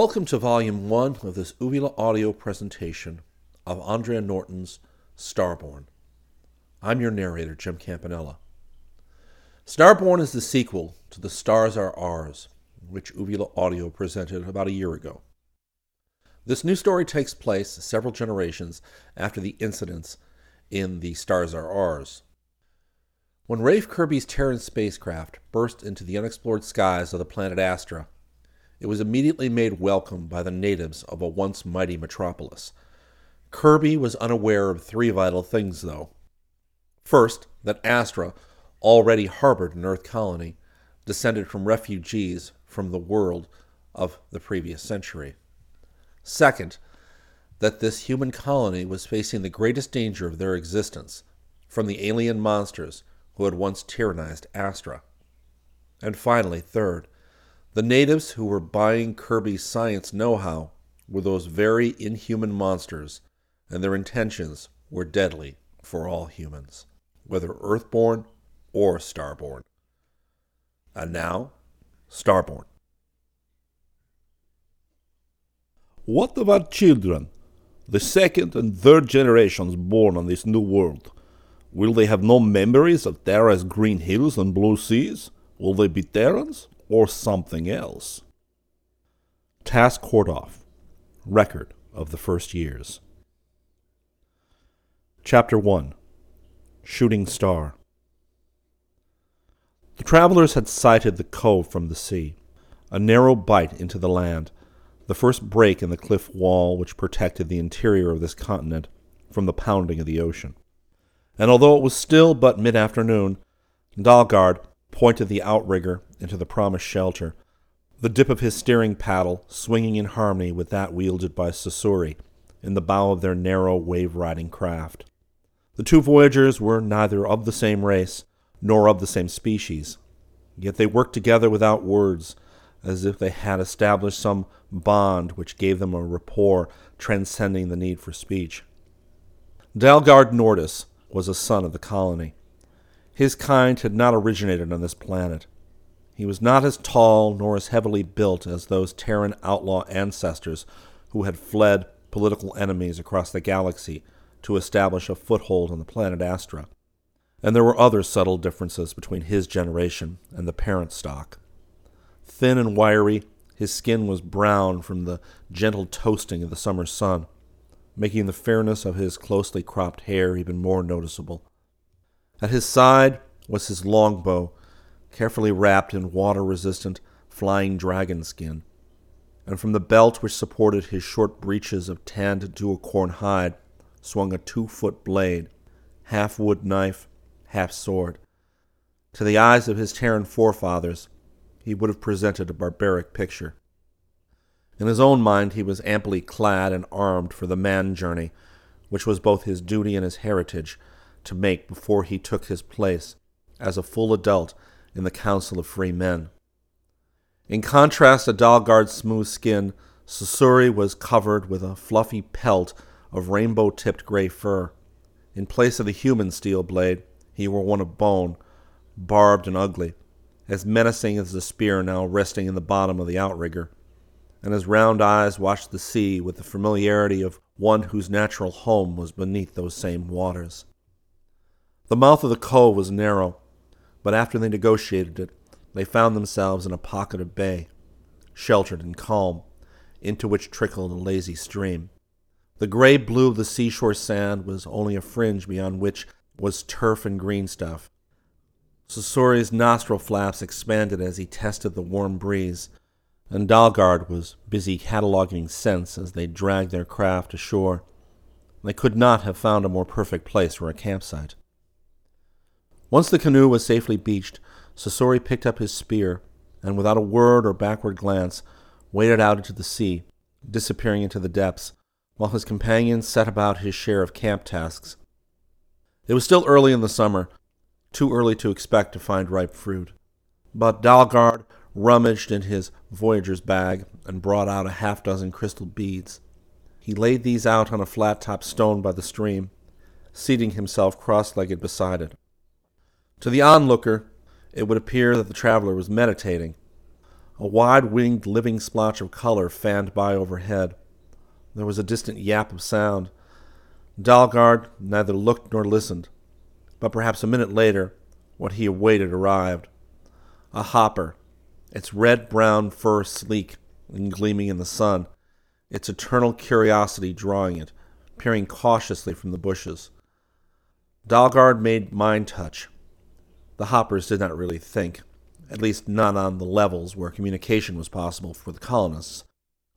Welcome to Volume 1 of this Uvula audio presentation of Andre Norton's Starborn. I'm your narrator, Jim Campanella. Starborn is the sequel to The Stars Are Ours, which Uvula Audio presented about a year ago. This new story takes place several generations after the incidents in The Stars Are Ours. When Rafe Kirby's Terran spacecraft burst into the unexplored skies of the planet Astra, it was immediately made welcome by the natives of a once mighty metropolis. Kirby was unaware of three vital things, though. First, that Astra already harbored an Earth colony descended from refugees from the world of the previous century. Second, that this human colony was facing the greatest danger of their existence from the alien monsters who had once tyrannized Astra. And finally, third, the natives who were buying Kirby's science know how were those very inhuman monsters, and their intentions were deadly for all humans, whether earthborn or starborn. And now, Starborn. What our children, the second and third generations born on this new world? Will they have no memories of Terra's green hills and blue seas? Will they be Terrans? Or something else. Task Kordoff Record of the First Years. Chapter 1 Shooting Star. The travelers had sighted the cove from the sea, a narrow bite into the land, the first break in the cliff wall which protected the interior of this continent from the pounding of the ocean. And although it was still but mid afternoon, Dalgard pointed the outrigger into the promised shelter, the dip of his steering paddle swinging in harmony with that wielded by Sasori in the bow of their narrow wave riding craft. The two voyagers were neither of the same race nor of the same species, yet they worked together without words, as if they had established some bond which gave them a rapport transcending the need for speech. Dalgard Nordis was a son of the colony. His kind had not originated on this planet. He was not as tall nor as heavily built as those Terran outlaw ancestors who had fled political enemies across the galaxy to establish a foothold on the planet Astra. And there were other subtle differences between his generation and the parent stock. Thin and wiry, his skin was brown from the gentle toasting of the summer sun, making the fairness of his closely cropped hair even more noticeable. At his side was his longbow, carefully wrapped in water resistant flying dragon skin, and from the belt which supported his short breeches of tanned duocorn hide swung a two foot blade, half wood knife, half sword. To the eyes of his Terran forefathers, he would have presented a barbaric picture. In his own mind, he was amply clad and armed for the man journey, which was both his duty and his heritage, to make before he took his place as a full adult in the Council of Free Men. In contrast to Dalgard's smooth skin, Sasori was covered with a fluffy pelt of rainbow tipped gray fur. In place of the human steel blade, he wore one of bone, barbed and ugly, as menacing as the spear now resting in the bottom of the outrigger, and his round eyes watched the sea with the familiarity of one whose natural home was beneath those same waters. The mouth of the cove was narrow, but after they negotiated it, they found themselves in a pocket of bay, sheltered and calm, into which trickled a lazy stream. The gray blue of the seashore sand was only a fringe beyond which was turf and green stuff. Sasori's nostril flaps expanded as he tested the warm breeze, and Dalgard was busy cataloging scents as they dragged their craft ashore. They could not have found a more perfect place for a campsite. Once the canoe was safely beached, Sasori picked up his spear and, without a word or backward glance, waded out into the sea, disappearing into the depths, while his companions set about his share of camp tasks. It was still early in the summer, too early to expect to find ripe fruit. But Dalgard rummaged in his voyager's bag and brought out a half dozen crystal beads. He laid these out on a flat topped stone by the stream, seating himself cross legged beside it. To the onlooker, it would appear that the traveler was meditating. A wide winged living splotch of color fanned by overhead. There was a distant yap of sound. Dalgard neither looked nor listened, but perhaps a minute later, what he awaited arrived. A hopper, its red brown fur sleek and gleaming in the sun, its eternal curiosity drawing it, peering cautiously from the bushes. Dalgard made mind touch. The hoppers did not really think, at least not on the levels where communication was possible for the colonists.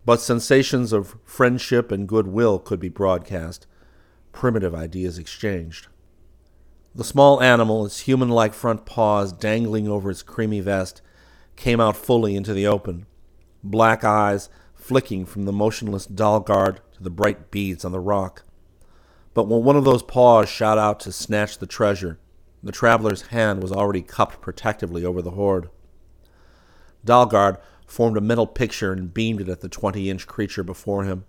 But sensations of friendship and goodwill could be broadcast, primitive ideas exchanged. The small animal, its human like front paws dangling over its creamy vest, came out fully into the open, black eyes flicking from the motionless Dalgard to the bright beads on the rock. But when one of those paws shot out to snatch the treasure, the traveler's hand was already cupped protectively over the hoard. Dalgard formed a mental picture and beamed it at the twenty inch creature before him.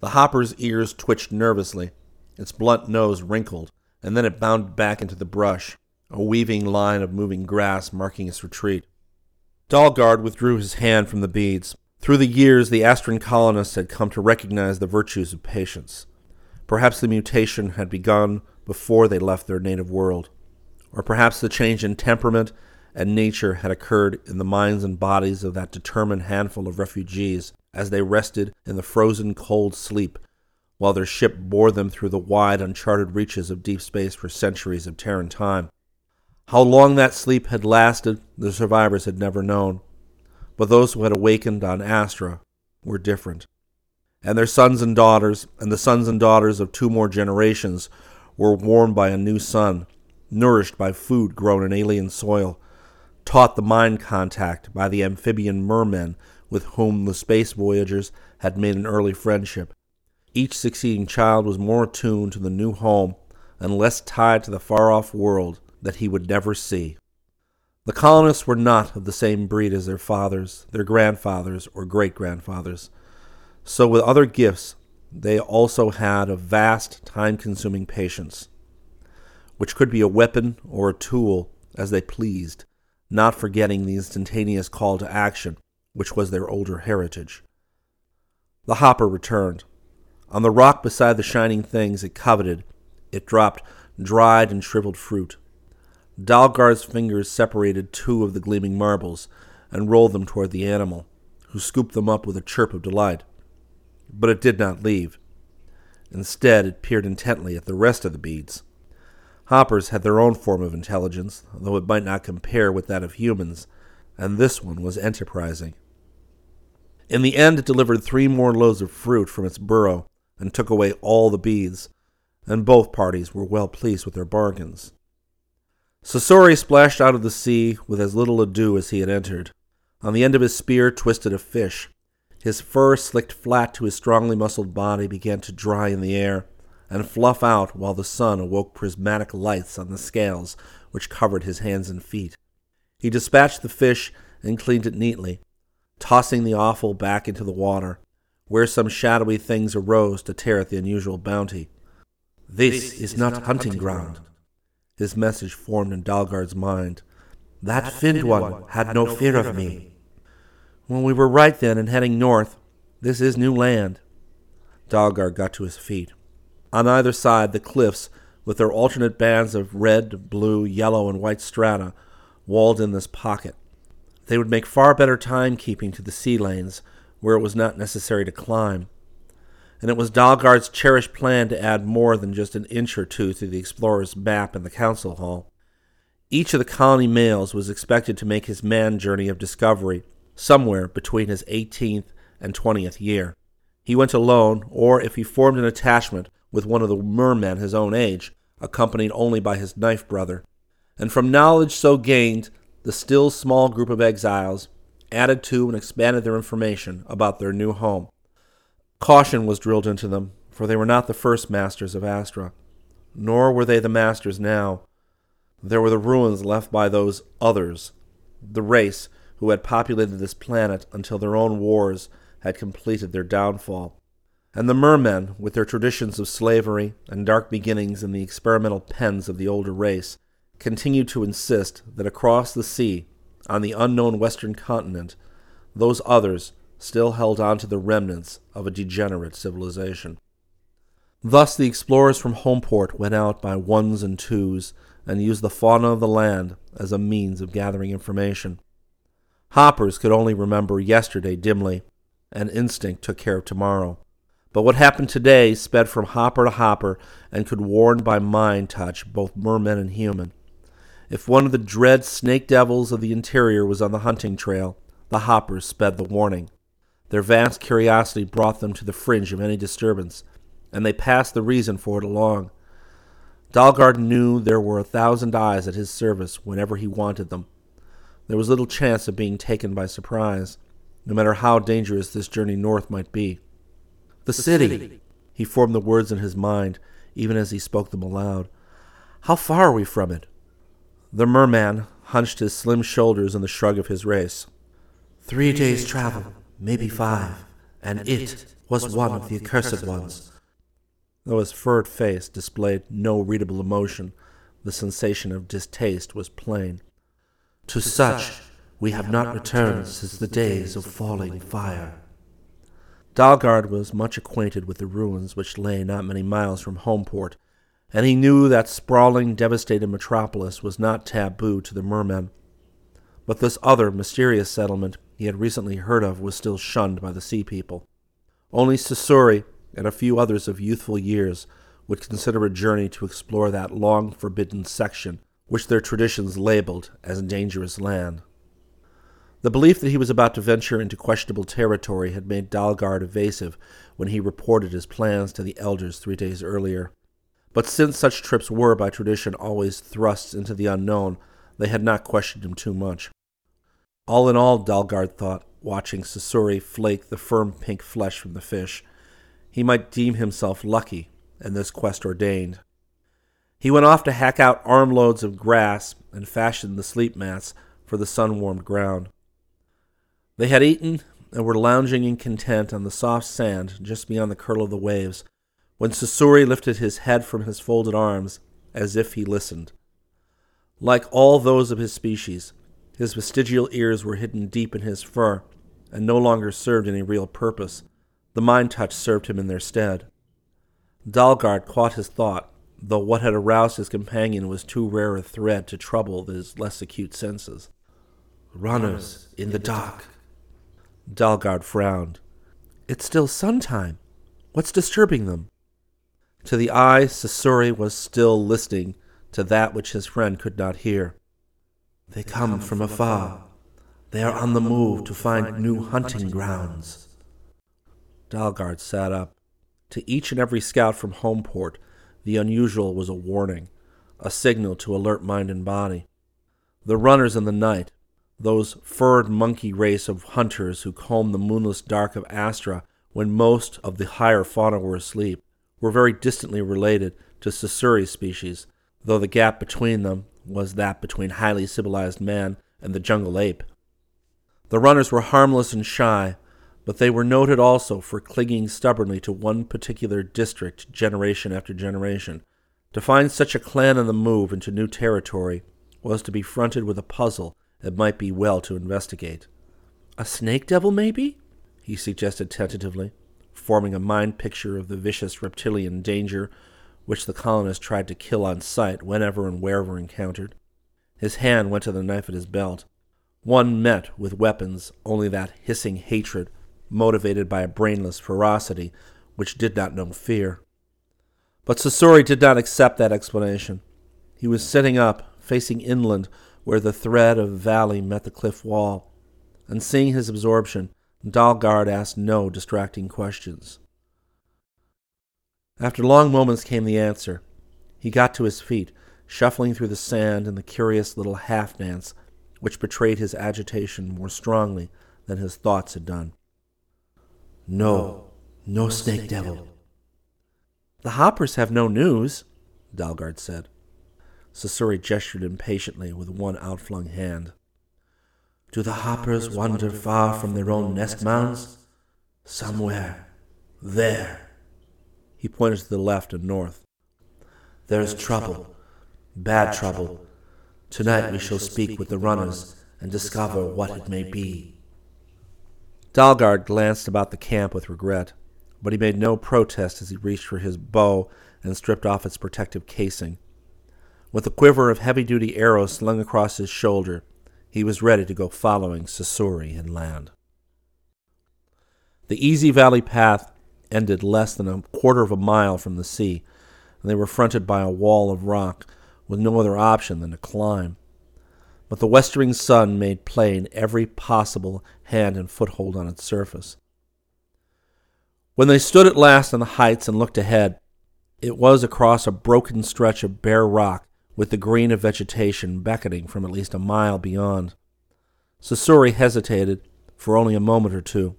The hopper's ears twitched nervously, its blunt nose wrinkled, and then it bounded back into the brush, a weaving line of moving grass marking its retreat. Dalgard withdrew his hand from the beads. Through the years, the Astran colonists had come to recognize the virtues of patience. Perhaps the mutation had begun before they left their native world, or perhaps the change in temperament and nature had occurred in the minds and bodies of that determined handful of refugees as they rested in the frozen cold sleep while their ship bore them through the wide uncharted reaches of deep space for centuries of Terran time. How long that sleep had lasted, the survivors had never known, but those who had awakened on Astra were different. And their sons and daughters, and the sons and daughters of two more generations, were warmed by a new sun, nourished by food grown in alien soil, taught the mind contact by the amphibian mermen with whom the space voyagers had made an early friendship. Each succeeding child was more attuned to the new home and less tied to the far off world that he would never see. The colonists were not of the same breed as their fathers, their grandfathers, or great grandfathers. So, with other gifts, they also had a vast, time consuming patience, which could be a weapon or a tool as they pleased, not forgetting the instantaneous call to action, which was their older heritage. The hopper returned. On the rock beside the shining things it coveted, it dropped dried and shriveled fruit. Dalgard's fingers separated two of the gleaming marbles and rolled them toward the animal, who scooped them up with a chirp of delight. But it did not leave. Instead, it peered intently at the rest of the beads. Hoppers had their own form of intelligence, though it might not compare with that of humans, and this one was enterprising. In the end, it delivered three more loads of fruit from its burrow and took away all the beads, and both parties were well pleased with their bargains. Sasori splashed out of the sea with as little ado as he had entered. On the end of his spear twisted a fish. His fur slicked flat to his strongly muscled body began to dry in the air and fluff out while the sun awoke prismatic lights on the scales which covered his hands and feet. He dispatched the fish and cleaned it neatly, tossing the offal back into the water, where some shadowy things arose to tear at the unusual bounty. This, this is, is, not, not hunting, hunting ground. ground. His message formed in Dalgard's mind. That, that finned one had no fear of me. When we were right then and heading north, this is new land. Dalgard got to his feet. On either side, the cliffs, with their alternate bands of red, blue, yellow, and white strata, walled in this pocket. They would make far better timekeeping to the sea lanes, where it was not necessary to climb. And it was Dalgard's cherished plan to add more than just an inch or two to the explorer's map in the council hall. Each of the colony males was expected to make his man journey of discovery somewhere between his 18th and 20th year. He went alone, or if he formed an attachment with one of the mermen his own age, accompanied only by his knife brother. And from knowledge so gained, the still small group of exiles added to and expanded their information about their new home. Caution was drilled into them, for they were not the first masters of Astra, nor were they the masters now. There were the ruins left by those others, the race who had populated this planet until their own wars had completed their downfall. And the mermen, with their traditions of slavery and dark beginnings in the experimental pens of the older race, continued to insist that across the sea on the unknown western continent, those others still held on to the remnants of a degenerate civilization. Thus, the explorers from Homeport went out by ones and twos and used the fauna of the land as a means of gathering information. Hoppers could only remember yesterday dimly, and instinct took care of tomorrow. But what happened today sped from hopper to hopper and could warn by mind touch both merman and human. If one of the dread snake devils of the interior was on the hunting trail, the hoppers sped the warning. Their vast curiosity brought them to the fringe of any disturbance, and they passed the reason for it along. Dalgard knew there were a thousand eyes at his service whenever he wanted them. There was little chance of being taken by surprise, no matter how dangerous this journey north might be. The, the city. city. He formed the words in his mind, even as he spoke them aloud. How far are we from it? The merman hunched his slim shoulders in the shrug of his race. Three days' travel, maybe five, and it was one of the accursed ones Though his furred face displayed no readable emotion, the sensation of distaste was plain. To such we have not returned since the days of falling fire. Dalgard was much acquainted with the ruins which lay not many miles from Homeport, and he knew that sprawling, devastated metropolis was not taboo to the mermen. But this other mysterious settlement he had recently heard of was still shunned by the sea people. Only Sasori and a few others of youthful years would consider a journey to explore that long forbidden section which their traditions labeled as dangerous land. The belief that he was about to venture into questionable territory had made Dalgard evasive when he reported his plans to the elders three days earlier. But since such trips were by tradition always thrusts into the unknown, they had not questioned him too much. All in all, Dalgard thought, watching Sasori flake the firm pink flesh from the fish, he might deem himself lucky, and this quest ordained. He went off to hack out armloads of grass and fashion the sleep mats for the sun warmed ground. They had eaten and were lounging in content on the soft sand just beyond the curl of the waves when Sasori lifted his head from his folded arms as if he listened. Like all those of his species, his vestigial ears were hidden deep in his fur and no longer served any real purpose. The mind touch served him in their stead. Dalgard caught his thought, though what had aroused his companion was too rare a thread to trouble his less acute senses. Runners in the dark. Dalgard frowned. It's still sun-time. What's disturbing them? To the eye, Sasori was still listening to that which his friend could not hear. They come from afar. They are on the move to find new hunting grounds. Dalgard sat up. To each and every scout from Homeport, the unusual was a warning, a signal to alert mind and body. The runners in the night, those furred monkey race of hunters who combed the moonless dark of Astra when most of the higher fauna were asleep, were very distantly related to Sasori's species, though the gap between them was that between highly civilized man and the jungle ape. The runners were harmless and shy, but they were noted also for clinging stubbornly to one particular district generation after generation. To find such a clan on the move into new territory was to be fronted with a puzzle it might be well to investigate. A snake devil, maybe? he suggested tentatively, forming a mind picture of the vicious reptilian danger which the colonist tried to kill on sight whenever and wherever encountered. His hand went to the knife at his belt. One met with weapons only that hissing hatred motivated by a brainless ferocity which did not know fear. But Sasori did not accept that explanation. He was sitting up, facing inland, where the thread of valley met the cliff wall, and seeing his absorption, Dalgard asked no distracting questions. After long moments came the answer. He got to his feet, shuffling through the sand in the curious little half dance which betrayed his agitation more strongly than his thoughts had done. No, no snake devil. The hoppers have no news, Dalgard said. Sasori gestured impatiently with one outflung hand. Do the hoppers wander far from their own nest mounds? Somewhere. There. He pointed to the left and north. There's trouble. Bad trouble. Tonight we shall speak with the runners and discover what it may be. Dalgard glanced about the camp with regret, but he made no protest as he reached for his bow and stripped off its protective casing. With a quiver of heavy duty arrows slung across his shoulder, he was ready to go following Sasori inland. The easy valley path ended less than a quarter of a mile from the sea, and they were fronted by a wall of rock with no other option than to climb. But the westering sun made plain every possible hand and foothold on its surface. When they stood at last on the heights and looked ahead, it was across a broken stretch of bare rock with the green of vegetation beckoning from at least a mile beyond. Sasori hesitated for only a moment or two,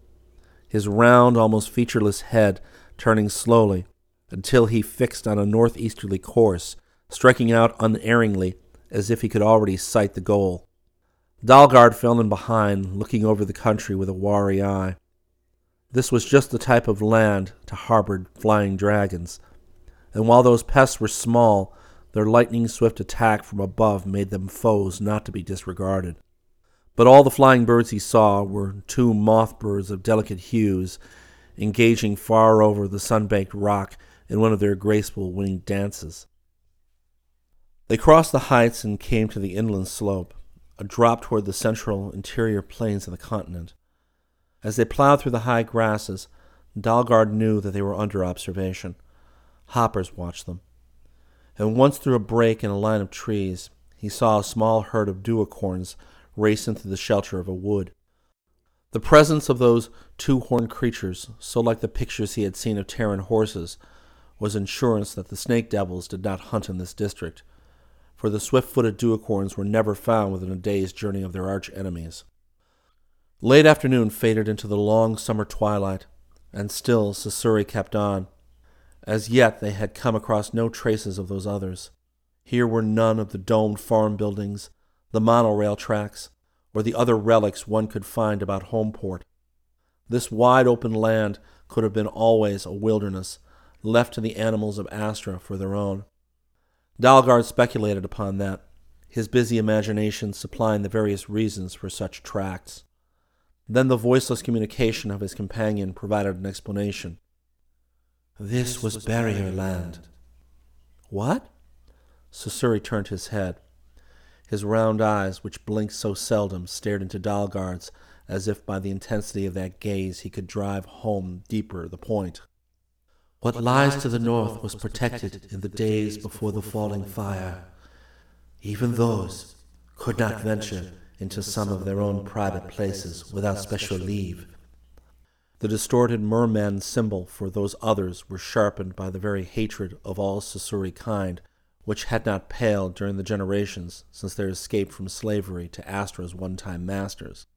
his round, almost featureless head turning slowly until he fixed on a northeasterly course, striking out unerringly as if he could already sight the goal. Dalgard fell in behind, looking over the country with a wary eye. This was just the type of land to harbor flying dragons, and while those pests were small, their lightning swift attack from above made them foes not to be disregarded. But all the flying birds he saw were two moth birds of delicate hues, engaging far over the sun baked rock in one of their graceful winged dances. They crossed the heights and came to the inland slope, a drop toward the central interior plains of the continent. As they plowed through the high grasses, Dalgard knew that they were under observation. Hoppers watched them. And once through a break in a line of trees, he saw a small herd of duocorns race into the shelter of a wood. The presence of those two horned creatures, so like the pictures he had seen of Terran horses, was insurance that the snake devils did not hunt in this district, for the swift footed duocorns were never found within a day's journey of their arch enemies. Late afternoon faded into the long summer twilight, and still Sasori kept on. As yet they had come across no traces of those others. Here were none of the domed farm buildings, the monorail tracks, or the other relics one could find about Homeport. This wide open land could have been always a wilderness, left to the animals of Astra for their own. Dalgard speculated upon that, his busy imagination supplying the various reasons for such tracts. Then the voiceless communication of his companion provided an explanation. This was barrier land. What? Sasori turned his head. His round eyes, which blinked so seldom, stared into Dalgard's as if by the intensity of that gaze he could drive home deeper the point. What lies to the north was protected in the days before the falling fire. Even those could not venture into some of their own private places without special leave. The distorted merman symbol for those others were sharpened by the very hatred of all Sasori kind which had not paled during the generations since their escape from slavery to Astra's one time masters.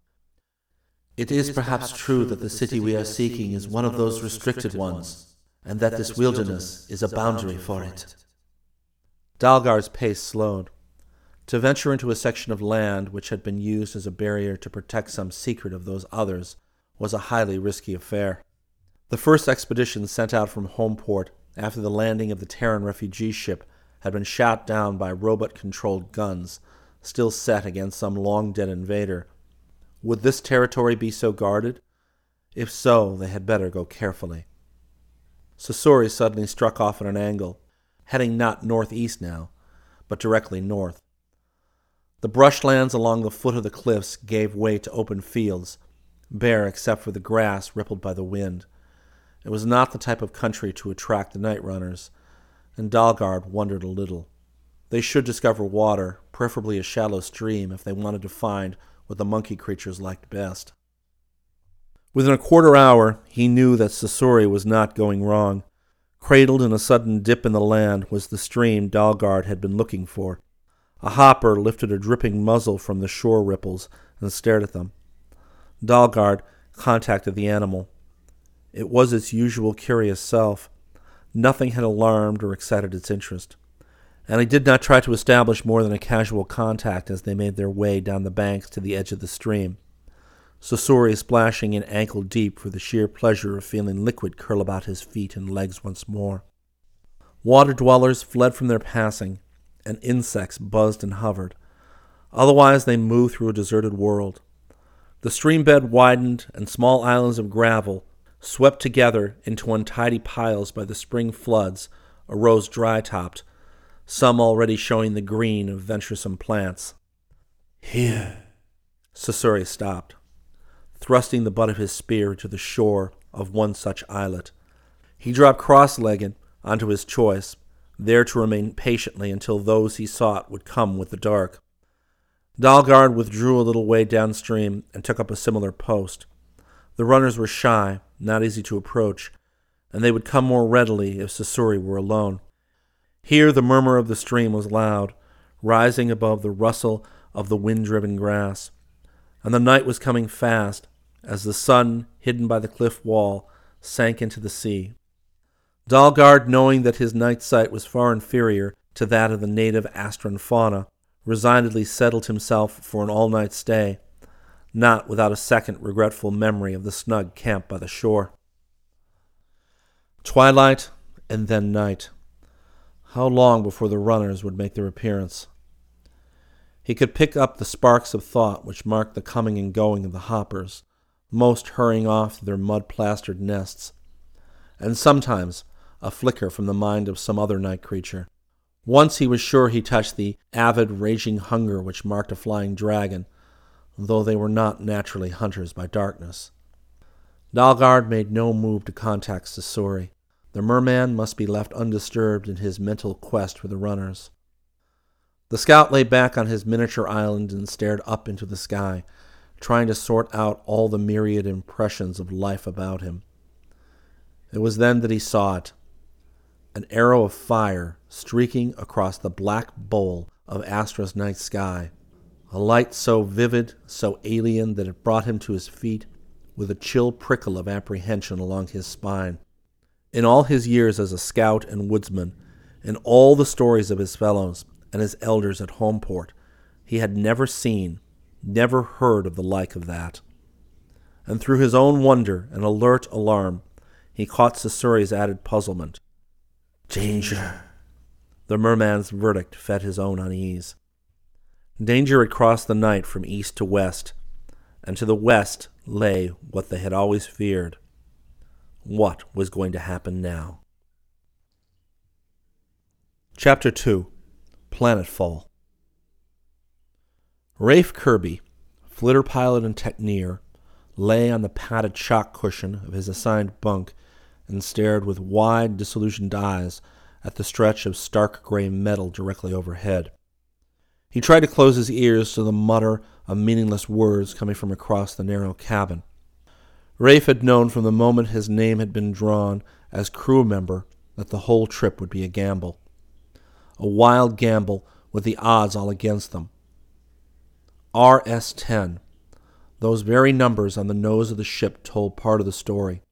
It is perhaps true that the city we are seeking is one of those restricted ones, and that this wilderness is a boundary for it. Dalgard's pace slowed. To venture into a section of land which had been used as a barrier to protect some secret of those others was a highly risky affair. The first expedition sent out from Homeport after the landing of the Terran refugee ship had been shot down by robot controlled guns, still set against some long dead invader. Would this territory be so guarded? If so, they had better go carefully. Sasori suddenly struck off at an angle, heading not northeast now, but directly north. The brushlands along the foot of the cliffs gave way to open fields, bare except for the grass rippled by the wind. It was not the type of country to attract the night runners, and Dalgard wondered a little. They should discover water, preferably a shallow stream, if they wanted to find what the monkey creatures liked best. Within a quarter hour, he knew that Sasori was not going wrong. Cradled in a sudden dip in the land was the stream Dalgard had been looking for. A hopper lifted a dripping muzzle from the shore ripples and stared at them. Dalgard contacted the animal. It was its usual curious self, Nothing had alarmed or excited its interest, and he did not try to establish more than a casual contact as they made their way down the banks to the edge of the stream. Sasori splashing in ankle deep for the sheer pleasure of feeling liquid curl about his feet and legs once more. Water dwellers fled from their passing, and insects buzzed and hovered. Otherwise, they moved through a deserted world. The stream bed widened, and small islands of gravel, swept together into untidy piles by the spring floods, arose dry topped, some already showing the green of venturesome plants. Here. Sasuri stopped, thrusting the butt of his spear into the shore of one such islet. He dropped cross legged onto his choice, there to remain patiently until those he sought would come with the dark. Dalgard withdrew a little way downstream and took up a similar post. The runners were shy, not easy to approach, and they would come more readily if Sasuri were alone. Here the murmur of the stream was loud, rising above the rustle of the wind driven grass, and the night was coming fast as the sun, hidden by the cliff wall, sank into the sea. Dalgard, knowing that his night sight was far inferior to that of the native Astran fauna, resignedly settled himself for an all night stay, not without a second regretful memory of the snug camp by the shore. Twilight and then night. How long before the runners would make their appearance? He could pick up the sparks of thought which marked the coming and going of the hoppers, most hurrying off to their mud plastered nests, and sometimes a flicker from the mind of some other night creature. Once he was sure he touched the avid, raging hunger which marked a flying dragon, though they were not naturally hunters by darkness. Dalgard made no move to contact Sasori. The merman must be left undisturbed in his mental quest for the runners. The scout lay back on his miniature island and stared up into the sky, trying to sort out all the myriad impressions of life about him. It was then that he saw it an arrow of fire streaking across the black bowl of Astra's night sky, a light so vivid, so alien that it brought him to his feet with a chill prickle of apprehension along his spine. In all his years as a scout and woodsman, in all the stories of his fellows and his elders at Homeport, he had never seen, never heard of the like of that. And through his own wonder and alert alarm, he caught Sasuri's added puzzlement. Danger. The merman's verdict fed his own unease. Danger had crossed the night from east to west, and to the west lay what they had always feared. What was going to happen now? Chapter 2 Planetfall Rafe Kirby, flitter pilot and techneer, lay on the padded shock cushion of his assigned bunk and stared with wide, disillusioned eyes at the stretch of stark gray metal directly overhead. He tried to close his ears to the mutter of meaningless words coming from across the narrow cabin. Rafe had known from the moment his name had been drawn as crew member that the whole trip would be a gamble. A wild gamble with the odds all against them. RS 10. Those very numbers on the nose of the ship told part of the story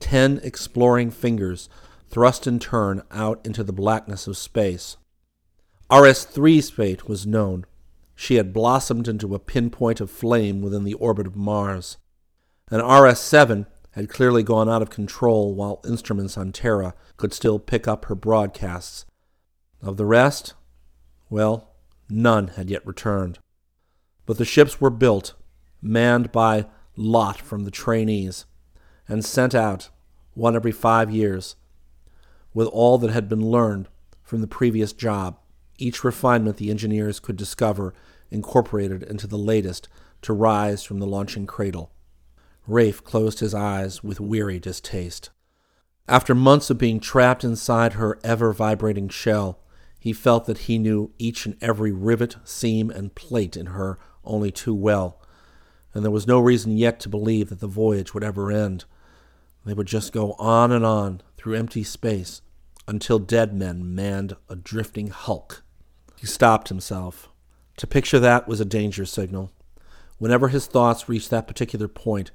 ten exploring fingers thrust in turn out into the blackness of space. RS 3's fate was known. She had blossomed into a pinpoint of flame within the orbit of Mars. And RS 7 had clearly gone out of control while instruments on Terra could still pick up her broadcasts. Of the rest, well, none had yet returned. But the ships were built, manned by lot from the trainees, and sent out, one every five years, with all that had been learned from the previous job, each refinement the engineers could discover incorporated into the latest to rise from the launching cradle. Rafe closed his eyes with weary distaste. After months of being trapped inside her ever vibrating shell, he felt that he knew each and every rivet, seam, and plate in her only too well, and there was no reason yet to believe that the voyage would ever end. They would just go on and on through empty space until dead men manned a drifting hulk. He stopped himself. To picture that was a danger signal. Whenever his thoughts reached that particular point,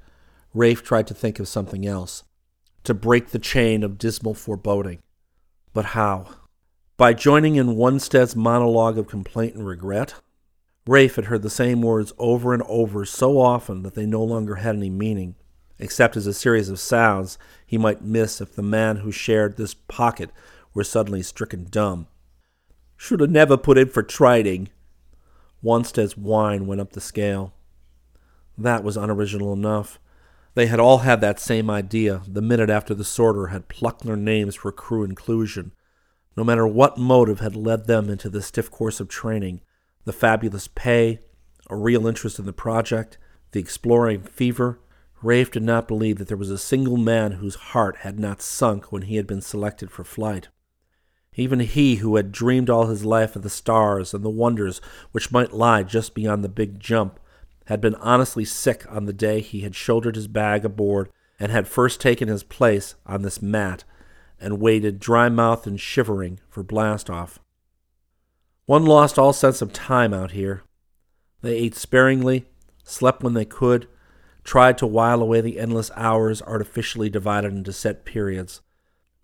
Rafe tried to think of something else, to break the chain of dismal foreboding. But how? By joining in Wunstead's monologue of complaint and regret? Rafe had heard the same words over and over so often that they no longer had any meaning except as a series of sounds he might miss if the man who shared this pocket were suddenly stricken dumb. Should have never put in for trading. Wunstead's whine went up the scale. That was unoriginal enough. They had all had that same idea the minute after the sorter had plucked their names for crew inclusion. No matter what motive had led them into this stiff course of training the fabulous pay, a real interest in the project, the exploring fever Rafe did not believe that there was a single man whose heart had not sunk when he had been selected for flight. Even he who had dreamed all his life of the stars and the wonders which might lie just beyond the big jump had been honestly sick on the day he had shouldered his bag aboard and had first taken his place on this mat and waited dry mouthed and shivering for blast off. One lost all sense of time out here. They ate sparingly, slept when they could, tried to while away the endless hours artificially divided into set periods.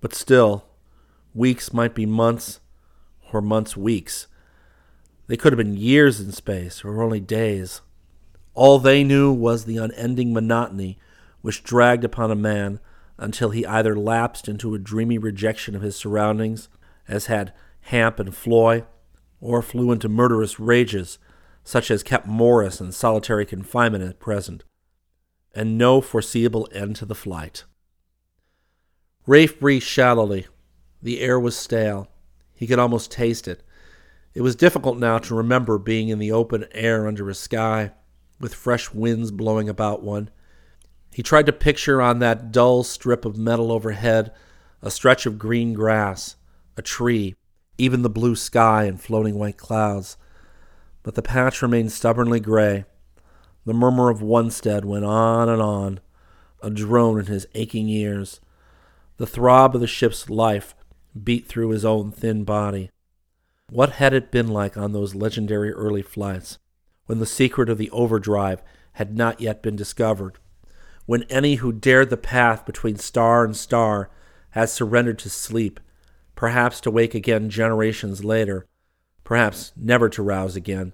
But still, weeks might be months, or months weeks. They could have been years in space, or only days. All they knew was the unending monotony which dragged upon a man until he either lapsed into a dreamy rejection of his surroundings, as had Hamp and Floy, or flew into murderous rages, such as kept Morris in solitary confinement at present and no foreseeable end to the flight. Rafe breathed shallowly. The air was stale. He could almost taste it. It was difficult now to remember being in the open air under a sky, with fresh winds blowing about one. He tried to picture on that dull strip of metal overhead a stretch of green grass, a tree, even the blue sky and floating white clouds. But the patch remained stubbornly gray, the murmur of Wonstead went on and on, a drone in his aching ears. The throb of the ship's life beat through his own thin body. What had it been like on those legendary early flights, when the secret of the overdrive had not yet been discovered, when any who dared the path between star and star had surrendered to sleep, perhaps to wake again generations later, perhaps never to rouse again?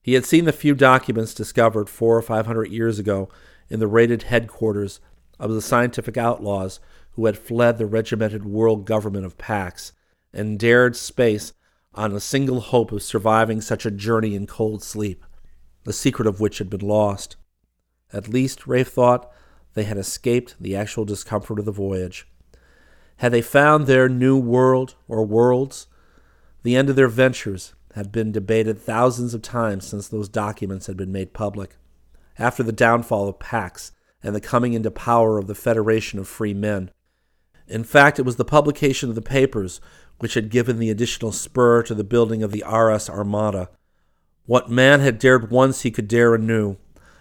He had seen the few documents discovered four or five hundred years ago in the raided headquarters of the scientific outlaws who had fled the regimented world government of Pax and dared space on a single hope of surviving such a journey in cold sleep, the secret of which had been lost. At least, Rafe thought, they had escaped the actual discomfort of the voyage. Had they found their new world or worlds, the end of their ventures had been debated thousands of times since those documents had been made public. After the downfall of Pax and the coming into power of the Federation of Free Men. In fact, it was the publication of the papers which had given the additional spur to the building of the RS Armada. What man had dared once he could dare anew,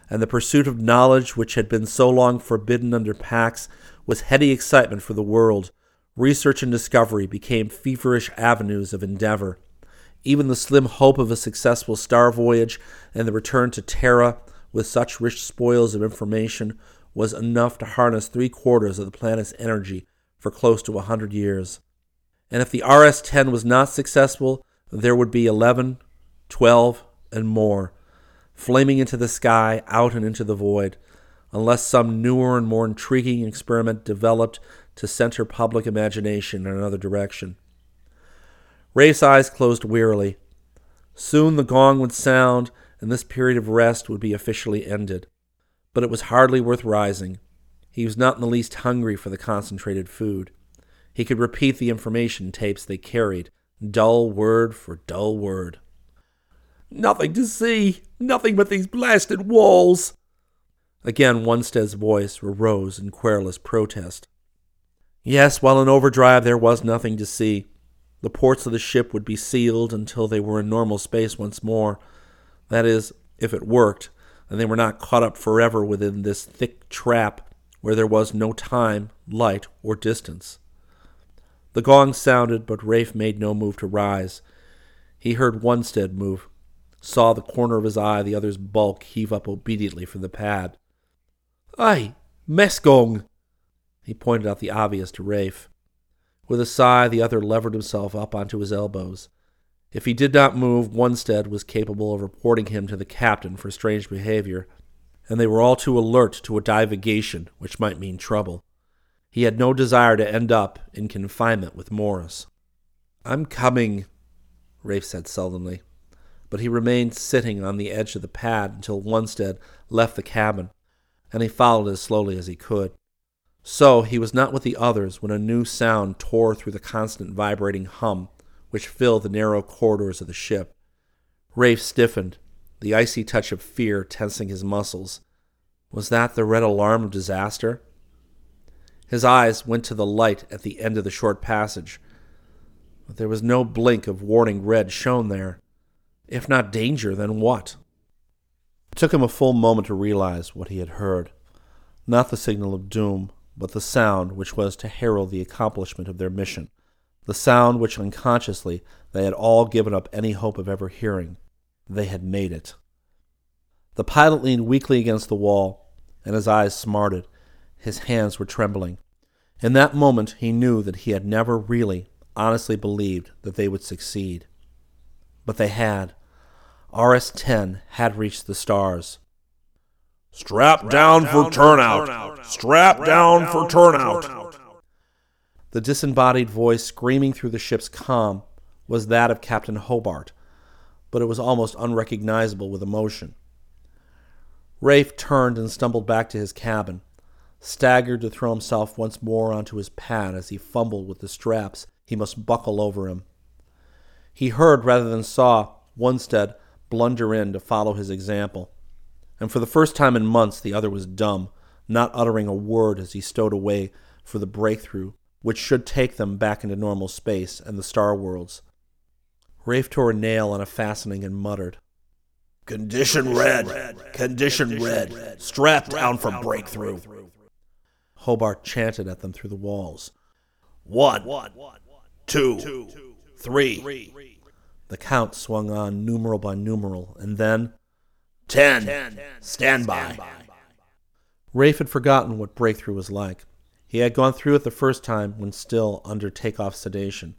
and the pursuit of knowledge which had been so long forbidden under Pax was heady excitement for the world. Research and discovery became feverish avenues of endeavor. Even the slim hope of a successful star voyage and the return to Terra with such rich spoils of information was enough to harness three quarters of the planet's energy for close to a hundred years. And if the RS 10 was not successful, there would be 11, 12, and more, flaming into the sky, out and into the void, unless some newer and more intriguing experiment developed to center public imagination in another direction. Rafe's eyes closed wearily. Soon the gong would sound, and this period of rest would be officially ended. But it was hardly worth rising. He was not in the least hungry for the concentrated food. He could repeat the information tapes they carried, dull word for dull word. Nothing to see! Nothing but these blasted walls! Again, Wonstead's voice arose in querulous protest. Yes, while in overdrive, there was nothing to see. The ports of the ship would be sealed until they were in normal space once more. That is, if it worked, and they were not caught up forever within this thick trap where there was no time, light, or distance. The gong sounded, but Rafe made no move to rise. He heard Wonstead move, saw the corner of his eye the other's bulk heave up obediently from the pad. Ay, mess gong! He pointed out the obvious to Rafe. With a sigh, the other levered himself up onto his elbows. If he did not move, Wunstead was capable of reporting him to the captain for strange behavior, and they were all too alert to a divagation which might mean trouble. He had no desire to end up in confinement with Morris. I'm coming, Rafe said sullenly. But he remained sitting on the edge of the pad until Wunstead left the cabin, and he followed as slowly as he could. So he was not with the others when a new sound tore through the constant vibrating hum which filled the narrow corridors of the ship. Rafe stiffened, the icy touch of fear tensing his muscles. Was that the red alarm of disaster? His eyes went to the light at the end of the short passage, but there was no blink of warning red shown there. If not danger, then what? It took him a full moment to realize what he had heard. Not the signal of doom, but the sound which was to herald the accomplishment of their mission, the sound which unconsciously they had all given up any hope of ever hearing. They had made it. The pilot leaned weakly against the wall, and his eyes smarted. His hands were trembling. In that moment, he knew that he had never really, honestly believed that they would succeed. But they had. RS 10 had reached the stars. Strap down for turnout. Strap down for turnout. The disembodied voice screaming through the ship's com was that of Captain Hobart, but it was almost unrecognizable with emotion. Rafe turned and stumbled back to his cabin, staggered to throw himself once more onto his pad as he fumbled with the straps he must buckle over him. He heard rather than saw Wunstead blunder in to follow his example and for the first time in months the other was dumb, not uttering a word as he stowed away for the breakthrough, which should take them back into normal space and the star worlds. Rafe tore a nail on a fastening and muttered, Condition red, condition red, strap down for breakthrough. Hobart chanted at them through the walls. One, two, three. The count swung on numeral by numeral, and then Ten. Stand by. Rafe had forgotten what breakthrough was like. He had gone through it the first time when still under takeoff sedation.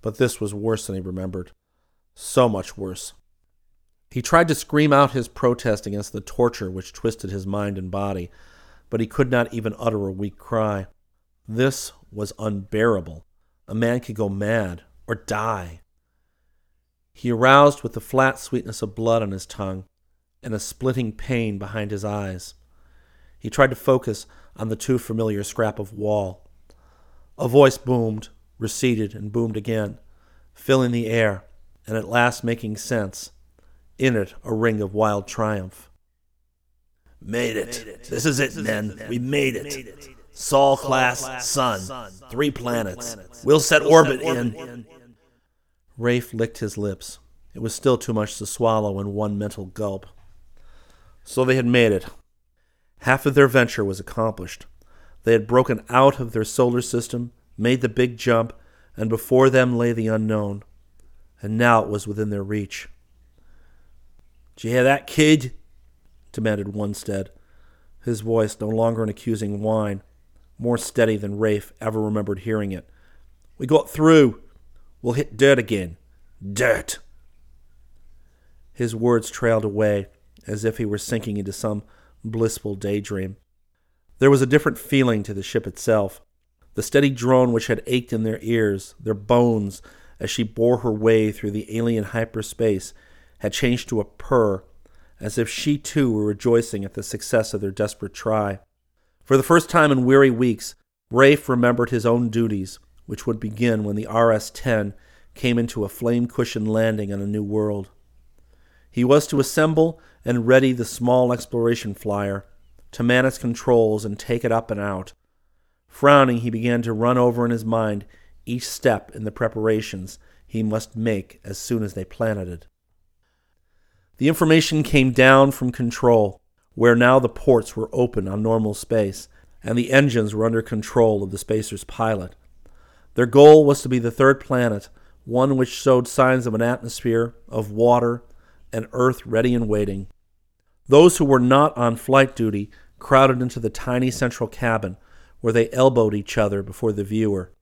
But this was worse than he remembered. So much worse. He tried to scream out his protest against the torture which twisted his mind and body, but he could not even utter a weak cry. This was unbearable. A man could go mad or die. He aroused with the flat sweetness of blood on his tongue and a splitting pain behind his eyes. He tried to focus on the too familiar scrap of wall. A voice boomed, receded, and boomed again, filling the air, and at last making sense. In it, a ring of wild triumph. Made it. This is it, men. We made it. Sol class, sun, three planets. We'll set orbit in. Rafe licked his lips. It was still too much to swallow in one mental gulp. So they had made it. Half of their venture was accomplished. They had broken out of their solar system, made the big jump, and before them lay the unknown. And now it was within their reach. Did you hear that, kid? demanded Wunstead, his voice no longer an accusing whine, more steady than Rafe ever remembered hearing it. We got through. We'll hit dirt again. Dirt. His words trailed away, as if he were sinking into some blissful daydream. There was a different feeling to the ship itself. The steady drone which had ached in their ears, their bones, as she bore her way through the alien hyperspace, had changed to a purr, as if she too were rejoicing at the success of their desperate try. For the first time in weary weeks, Rafe remembered his own duties, which would begin when the RS 10 came into a flame cushioned landing on a new world. He was to assemble and ready the small exploration flyer, to man its controls and take it up and out. Frowning, he began to run over in his mind each step in the preparations he must make as soon as they planeted. The information came down from control, where now the ports were open on normal space, and the engines were under control of the spacer's pilot. Their goal was to be the third planet, one which showed signs of an atmosphere, of water, and Earth ready and waiting. Those who were not on flight duty crowded into the tiny central cabin, where they elbowed each other before the viewer.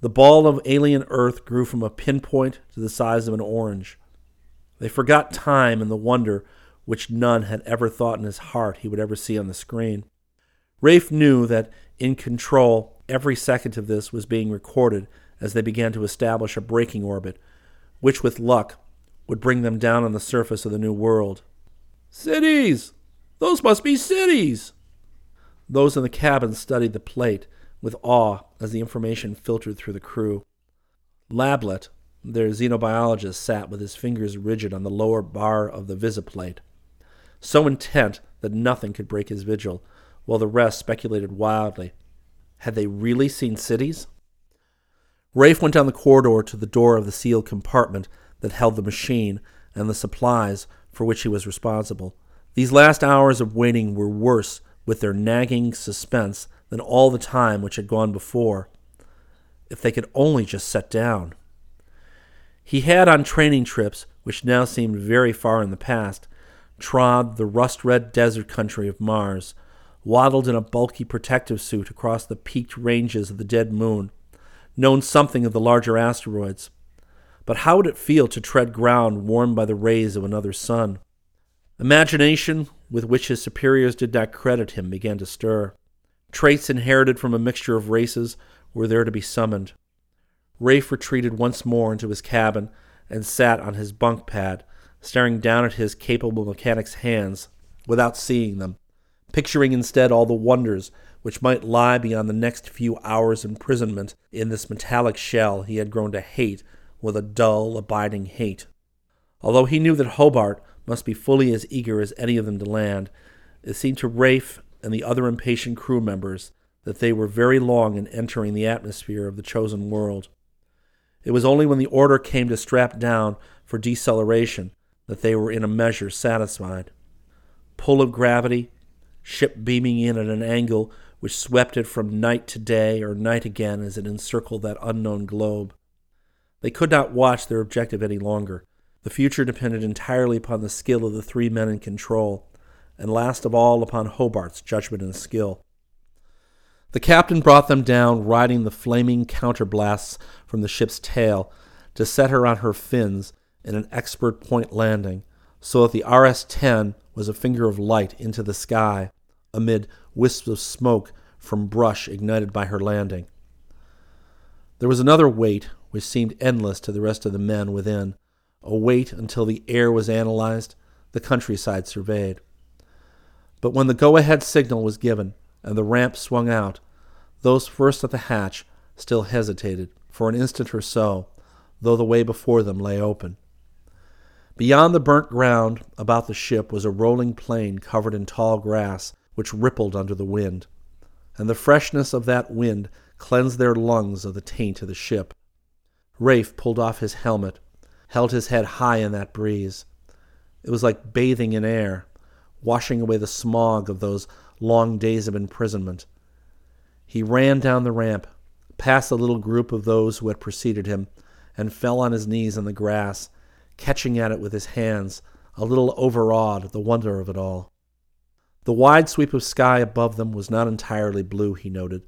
The ball of alien Earth grew from a pinpoint to the size of an orange. They forgot time and the wonder which none had ever thought in his heart he would ever see on the screen. Rafe knew that in control, every second of this was being recorded as they began to establish a braking orbit, which, with luck, would bring them down on the surface of the new world. Cities! Those must be cities! Those in the cabin studied the plate with awe as the information filtered through the crew. Lablet, their xenobiologist, sat with his fingers rigid on the lower bar of the visiplate, so intent that nothing could break his vigil, while the rest speculated wildly. Had they really seen cities? Rafe went down the corridor to the door of the sealed compartment that held the machine and the supplies for which he was responsible. These last hours of waiting were worse with their nagging suspense than all the time which had gone before. If they could only just set down. He had on training trips, which now seemed very far in the past, trod the rust red desert country of Mars, waddled in a bulky protective suit across the peaked ranges of the dead moon, known something of the larger asteroids. But how would it feel to tread ground warmed by the rays of another sun? Imagination, with which his superiors did not credit him, began to stir. Traits inherited from a mixture of races were there to be summoned. Rafe retreated once more into his cabin and sat on his bunk pad, staring down at his capable mechanic's hands without seeing them, picturing instead all the wonders which might lie beyond the next few hours' imprisonment in this metallic shell he had grown to hate with a dull, abiding hate. Although he knew that Hobart must be fully as eager as any of them to land, it seemed to Rafe and the other impatient crew members that they were very long in entering the atmosphere of the chosen world. It was only when the order came to strap down for deceleration that they were in a measure satisfied. Pull of gravity, ship beaming in at an angle which swept it from night to day or night again as it encircled that unknown globe. They could not watch their objective any longer. The future depended entirely upon the skill of the three men in control, and last of all upon Hobart's judgment and skill. The captain brought them down, riding the flaming counterblasts from the ship's tail to set her on her fins in an expert point landing, so that the RS 10 was a finger of light into the sky amid wisps of smoke from brush ignited by her landing. There was another wait which seemed endless to the rest of the men within, a wait until the air was analyzed, the countryside surveyed. But when the go ahead signal was given and the ramp swung out, those first at the hatch still hesitated for an instant or so, though the way before them lay open. Beyond the burnt ground about the ship was a rolling plain covered in tall grass, which rippled under the wind, and the freshness of that wind cleansed their lungs of the taint of the ship. Rafe pulled off his helmet, held his head high in that breeze. It was like bathing in air, washing away the smog of those long days of imprisonment. He ran down the ramp, past the little group of those who had preceded him, and fell on his knees in the grass, catching at it with his hands, a little overawed at the wonder of it all. The wide sweep of sky above them was not entirely blue, he noted.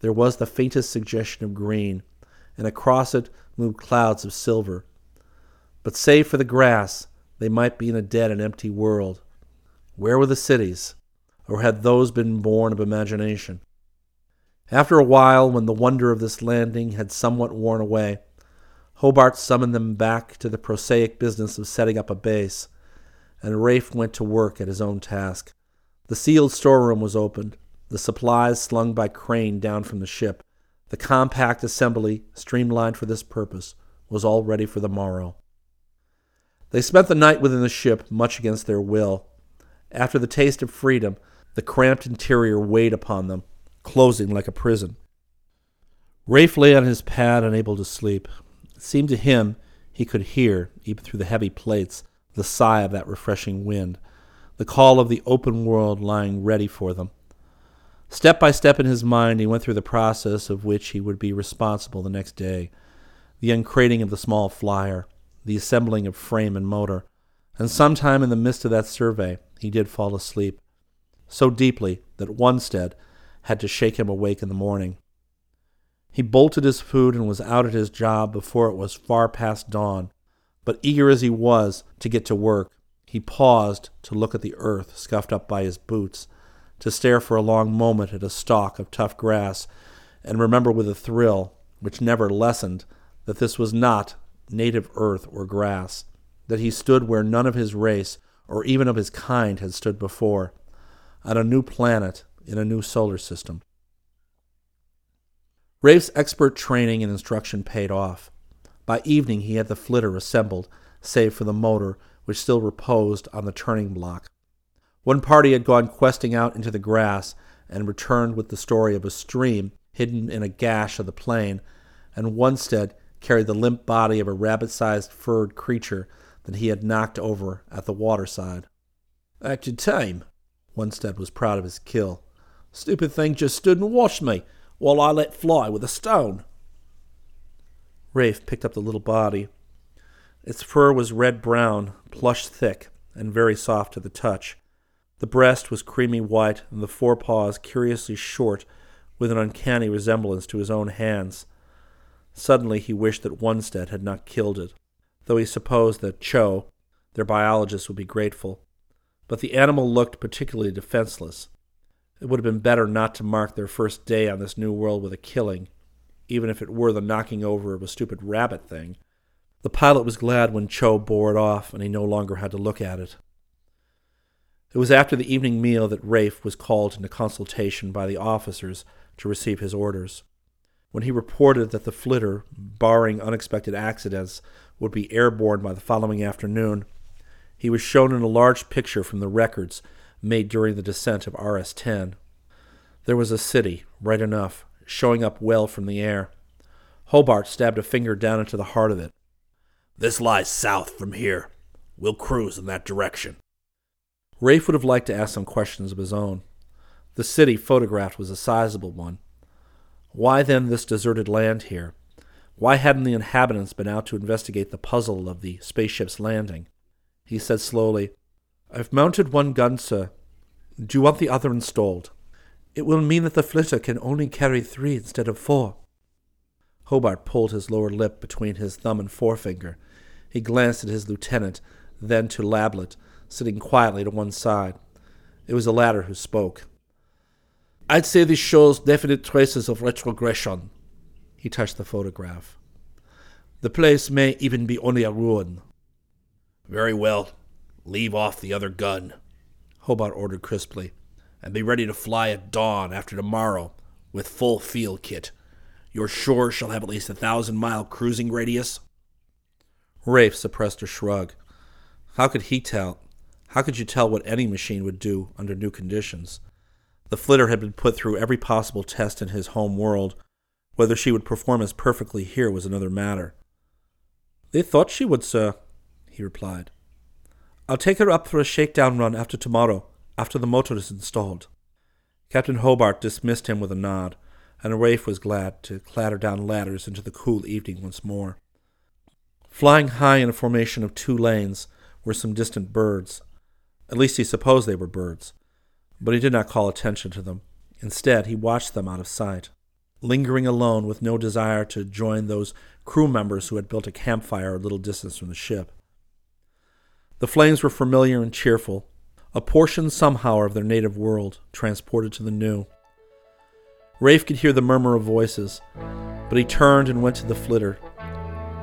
There was the faintest suggestion of green, and across it moved clouds of silver. But save for the grass, they might be in a dead and empty world. Where were the cities? Or had those been born of imagination? After a while, when the wonder of this landing had somewhat worn away, Hobart summoned them back to the prosaic business of setting up a base, and Rafe went to work at his own task. The sealed storeroom was opened, the supplies slung by crane down from the ship. The compact assembly, streamlined for this purpose, was all ready for the morrow. They spent the night within the ship, much against their will, after the taste of freedom, the cramped interior weighed upon them, closing like a prison. Rafe lay on his pad, unable to sleep. It seemed to him he could hear, even through the heavy plates, the sigh of that refreshing wind, the call of the open world lying ready for them. Step by step in his mind, he went through the process of which he would be responsible the next day the uncrating of the small flyer, the assembling of frame and motor, and sometime in the midst of that survey, he did fall asleep, so deeply that Wunstead had to shake him awake in the morning. He bolted his food and was out at his job before it was far past dawn, but eager as he was to get to work, he paused to look at the earth scuffed up by his boots, to stare for a long moment at a stalk of tough grass, and remember with a thrill, which never lessened, that this was not native earth or grass. that he stood where none of his race or even of his kind had stood before, on a new planet in a new solar system. Rafe's expert training and instruction paid off. By evening, he had the flitter assembled, save for the motor, which still reposed on the turning block. One party had gone questing out into the grass and returned with the story of a stream hidden in a gash of the plain, and Wunstead carried the limp body of a rabbit sized furred creature that he had knocked over at the waterside. Acted time. Wunstead was proud of his kill. Stupid thing just stood and watched me while I let fly with a stone. Rafe picked up the little body. Its fur was red brown, plush thick, and very soft to the touch. The breast was creamy white, and the forepaws curiously short, with an uncanny resemblance to his own hands. Suddenly he wished that Wunstead had not killed it, though he supposed that Cho, their biologist, would be grateful. But the animal looked particularly defenseless. It would have been better not to mark their first day on this new world with a killing, even if it were the knocking over of a stupid rabbit thing. The pilot was glad when Cho bore it off and he no longer had to look at it. It was after the evening meal that Rafe was called into consultation by the officers to receive his orders. When he reported that the flitter, barring unexpected accidents, would be airborne by the following afternoon, he was shown in a large picture from the records made during the descent of RS 10. There was a city, right enough, showing up well from the air. Hobart stabbed a finger down into the heart of it. This lies south from here. We'll cruise in that direction. Rafe would have liked to ask some questions of his own. The city photographed was a sizable one. Why then this deserted land here? Why hadn't the inhabitants been out to investigate the puzzle of the spaceship's landing? He said slowly, I've mounted one gun, sir. Do you want the other installed? It will mean that the flitter can only carry three instead of four. Hobart pulled his lower lip between his thumb and forefinger. He glanced at his lieutenant, then to Lablet, sitting quietly to one side. It was the latter who spoke. I'd say this shows definite traces of retrogression. He touched the photograph. The place may even be only a ruin. Very well. Leave off the other gun, Hobart ordered crisply, and be ready to fly at dawn after tomorrow with full field kit. Your shore shall have at least a thousand mile cruising radius. Rafe suppressed a shrug. How could he tell? How could you tell what any machine would do under new conditions? The flitter had been put through every possible test in his home world. Whether she would perform as perfectly here was another matter. They thought she would, sir, he replied. I'll take her up for a shakedown run after tomorrow, after the motor is installed. Captain Hobart dismissed him with a nod, and Rafe was glad to clatter down ladders into the cool evening once more. Flying high in a formation of two lanes were some distant birds. At least he supposed they were birds, but he did not call attention to them. Instead, he watched them out of sight, lingering alone with no desire to join those crew members who had built a campfire a little distance from the ship. The flames were familiar and cheerful, a portion somehow of their native world, transported to the new. Rafe could hear the murmur of voices, but he turned and went to the flitter.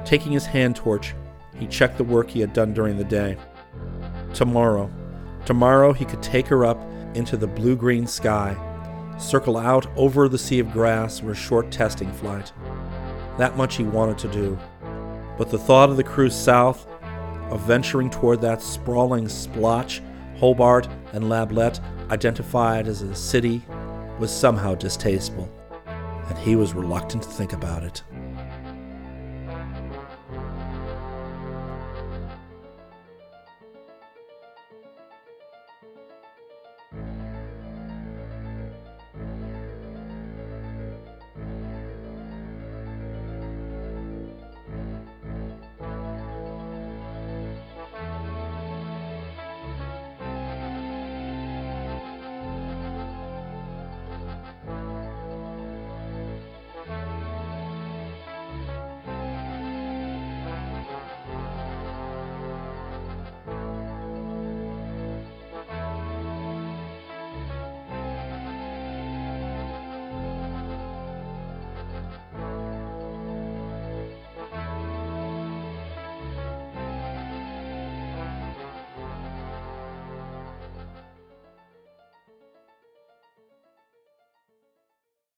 Taking his hand torch, he checked the work he had done during the day. Tomorrow, tomorrow he could take her up into the blue green sky, circle out over the sea of grass for a short testing flight. That much he wanted to do. But the thought of the cruise south of venturing toward that sprawling splotch Hobart and Lablet identified as a city was somehow distasteful, and he was reluctant to think about it.